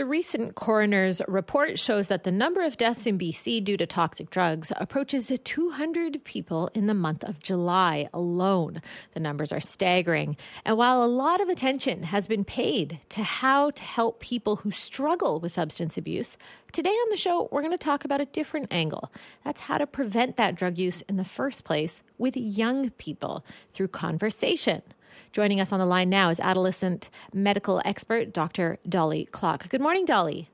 The recent coroner's report shows that the number of deaths in BC due to toxic drugs approaches 200 people in the month of July alone. The numbers are staggering. And while a lot of attention has been paid to how to help people who struggle with substance abuse, today on the show, we're going to talk about a different angle. That's how to prevent that drug use in the first place with young people through conversation. Joining us on the line now is adolescent medical expert Dr. Dolly Klock. Good morning, Dolly.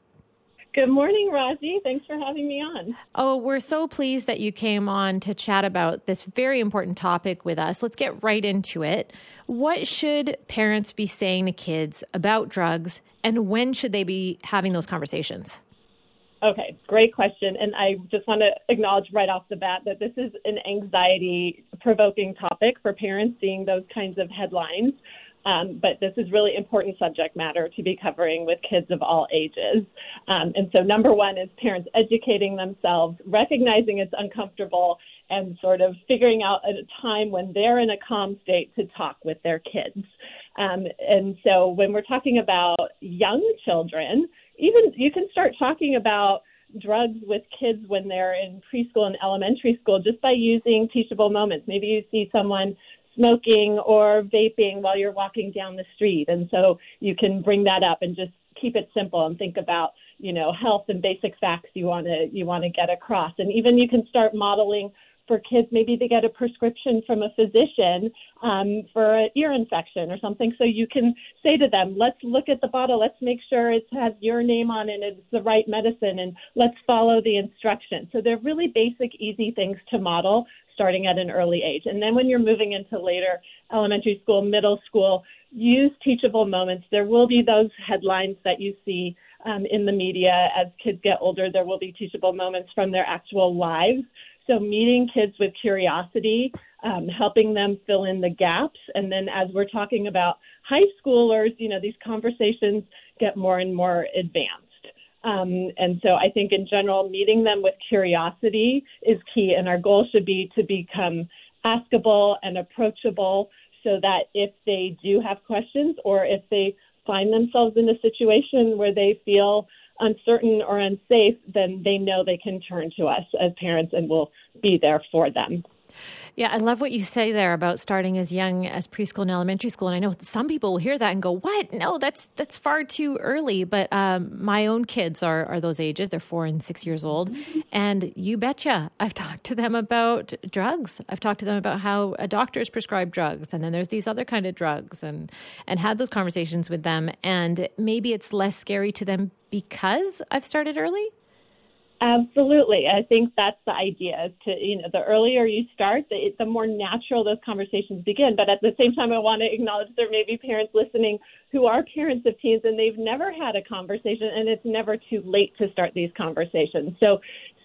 Good morning, Raji. Thanks for having me on. Oh, we're so pleased that you came on to chat about this very important topic with us. Let's get right into it. What should parents be saying to kids about drugs, and when should they be having those conversations? Okay, great question. And I just want to acknowledge right off the bat that this is an anxiety provoking topic for parents seeing those kinds of headlines. Um, but this is really important subject matter to be covering with kids of all ages. Um, and so, number one is parents educating themselves, recognizing it's uncomfortable, and sort of figuring out a time when they're in a calm state to talk with their kids. Um, and so, when we're talking about young children, even you can start talking about drugs with kids when they're in preschool and elementary school just by using teachable moments. Maybe you see someone smoking or vaping while you're walking down the street. And so you can bring that up and just keep it simple and think about, you know, health and basic facts you want to you want to get across. And even you can start modeling for kids maybe they get a prescription from a physician um, for an ear infection or something. So you can say to them, let's look at the bottle, let's make sure it has your name on it, it's the right medicine, and let's follow the instructions. So they're really basic, easy things to model starting at an early age. And then when you're moving into later elementary school, middle school, use teachable moments. There will be those headlines that you see um, in the media as kids get older. There will be teachable moments from their actual lives. So, meeting kids with curiosity, um, helping them fill in the gaps. And then, as we're talking about high schoolers, you know, these conversations get more and more advanced. Um, and so, I think in general, meeting them with curiosity is key. And our goal should be to become askable and approachable so that if they do have questions or if they find themselves in a situation where they feel uncertain or unsafe, then they know they can turn to us as parents and we'll be there for them. Yeah, I love what you say there about starting as young as preschool and elementary school. And I know some people will hear that and go, "What? No, that's that's far too early." But um, my own kids are are those ages; they're four and six years old, and you betcha, I've talked to them about drugs. I've talked to them about how a doctor's prescribed drugs, and then there's these other kind of drugs, and and had those conversations with them. And maybe it's less scary to them because I've started early. Absolutely. I think that's the idea is to, you know, the earlier you start, the, the more natural those conversations begin. But at the same time, I want to acknowledge there may be parents listening who are parents of teens and they've never had a conversation and it's never too late to start these conversations. So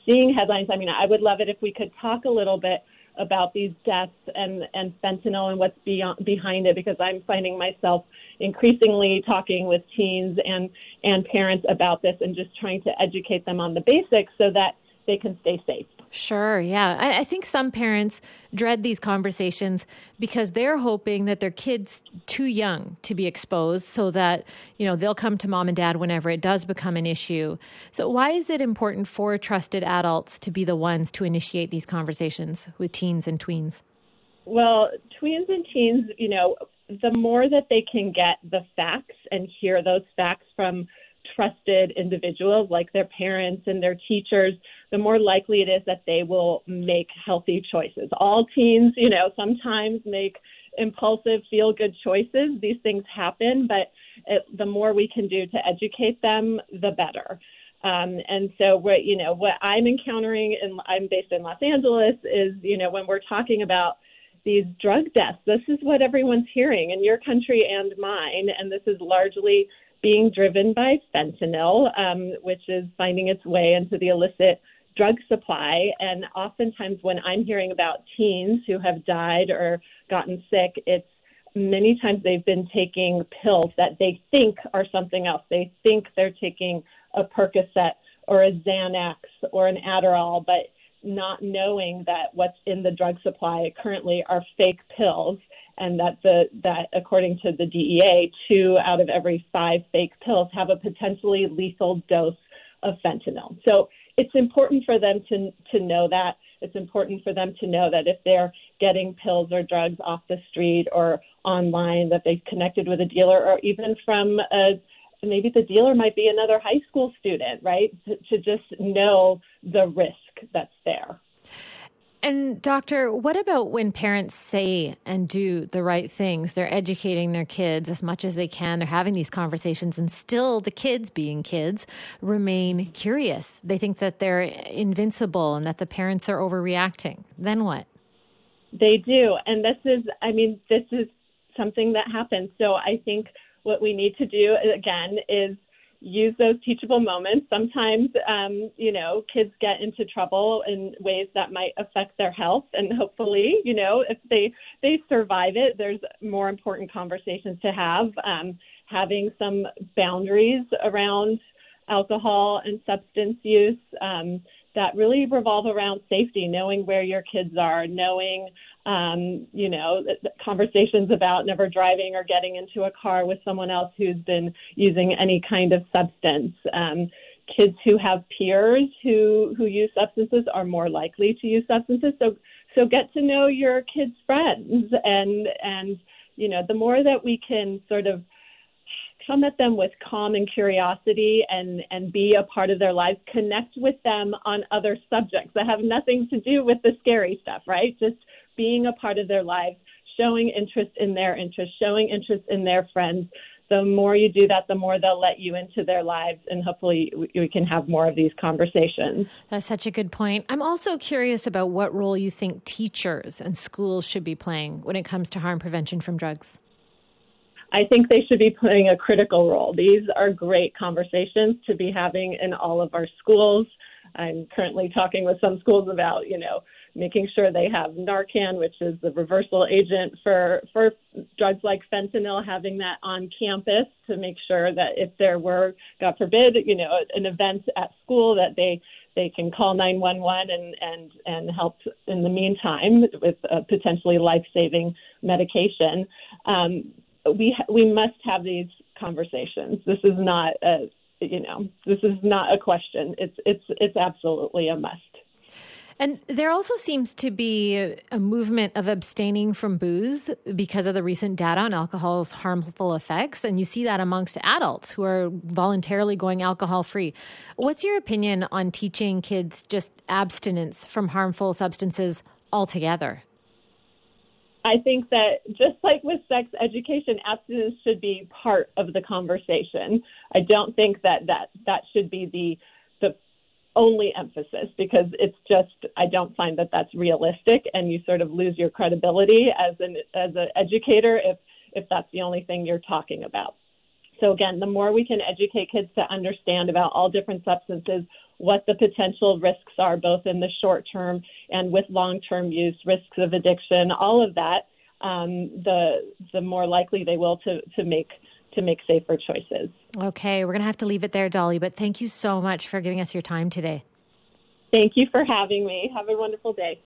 seeing headlines, I mean, I would love it if we could talk a little bit about these deaths and, and fentanyl and what's beyond, behind it because I'm finding myself increasingly talking with teens and, and parents about this and just trying to educate them on the basics so that they can stay safe. Sure, yeah. I, I, think some parents dread these conversations because they're hoping that their kid's too young to be exposed so that, you know, they'll come to mom and dad whenever it does become an issue. So why is it important for trusted adults to be the ones to initiate these conversations with teens and tweens? Well, tweens and teens, you know, the more that they can get the facts and hear those facts from trusted individuals like their parents and their teachers, the more likely it is that they will make healthy choices. All teens, you know, sometimes make impulsive, feel good choices. These things happen, but it, the more we can do to educate them, the better. Um, and so, what you know, what I'm encountering, and I'm based in Los Angeles, is you know when we're talking about these drug deaths, this is what everyone's hearing in your country and mine, and this is largely being driven by fentanyl, um, which is finding its way into the illicit drug supply. And oftentimes, when I'm hearing about teens who have died or gotten sick, it's many times they've been taking pills that they think are something else. They think they're taking a Percocet or a Xanax or an Adderall, but not knowing that what's in the drug supply currently are fake pills and that the that according to the DEA, two out of every five fake pills have a potentially lethal dose of fentanyl. So it's important for them to to know that. It's important for them to know that if they're getting pills or drugs off the street or online, that they've connected with a dealer, or even from a maybe the dealer might be another high school student, right? To, to just know the risk that's there. And, doctor, what about when parents say and do the right things? They're educating their kids as much as they can. They're having these conversations, and still the kids, being kids, remain mm-hmm. curious. They think that they're invincible and that the parents are overreacting. Then what? They do. And this is, I mean, this is something that happens. So I think what we need to do, again, is use those teachable moments. Sometimes, um, you know, kids get into trouble in ways that might affect their health, and hopefully, you know, if they they survive it, there's more important conversations to have. Um, having some boundaries around alcohol and substance use. Um, that really revolve around safety, knowing where your kids are, knowing, um, you know, conversations about never driving or getting into a car with someone else who's been using any kind of substance. Um, kids who have peers who who use substances are more likely to use substances. So so get to know your kids' friends and and you know the more that we can sort of come at them with calm and curiosity and, and be a part of their lives, connect with them on other subjects that have nothing to do with the scary stuff, right? Just being a part of their lives, showing interest in their interests, showing interest in their friends. The more you do that, the more they'll let you into their lives, and hopefully we can have more of these conversations. That's such a good point. I'm also curious about what role you think teachers and schools should be playing when it comes to harm prevention from drugs. I think they should be playing a critical role. These are great conversations to be having in all of our schools. I'm currently talking with some schools about, you know, making sure they have Narcan, which is the reversal agent for for drugs like fentanyl, having that on campus to make sure that if there were, God forbid, you know, an event at school that they they can call 911 and and and help in the meantime with potentially life-saving medication. Um, we we must have these conversations. This is not a you know this is not a question. It's it's it's absolutely a must. And there also seems to be a movement of abstaining from booze because of the recent data on alcohol's harmful effects. And you see that amongst adults who are voluntarily going alcohol free. What's your opinion on teaching kids just abstinence from harmful substances altogether? I think that just like with sex education, abstinence should be part of the conversation. I don't think that that, that should be the the only emphasis because it's just I don't find that that's realistic, and you sort of lose your credibility as an as an educator if if that's the only thing you're talking about. So again, the more we can educate kids to understand about all different substances, what the potential risks are, both in the short term and with long term use, risks of addiction, all of that, um, the the more likely they will to to make to make safer choices. Okay, we're gonna have to leave it there, Dolly. But thank you so much for giving us your time today. Thank you for having me. Have a wonderful day.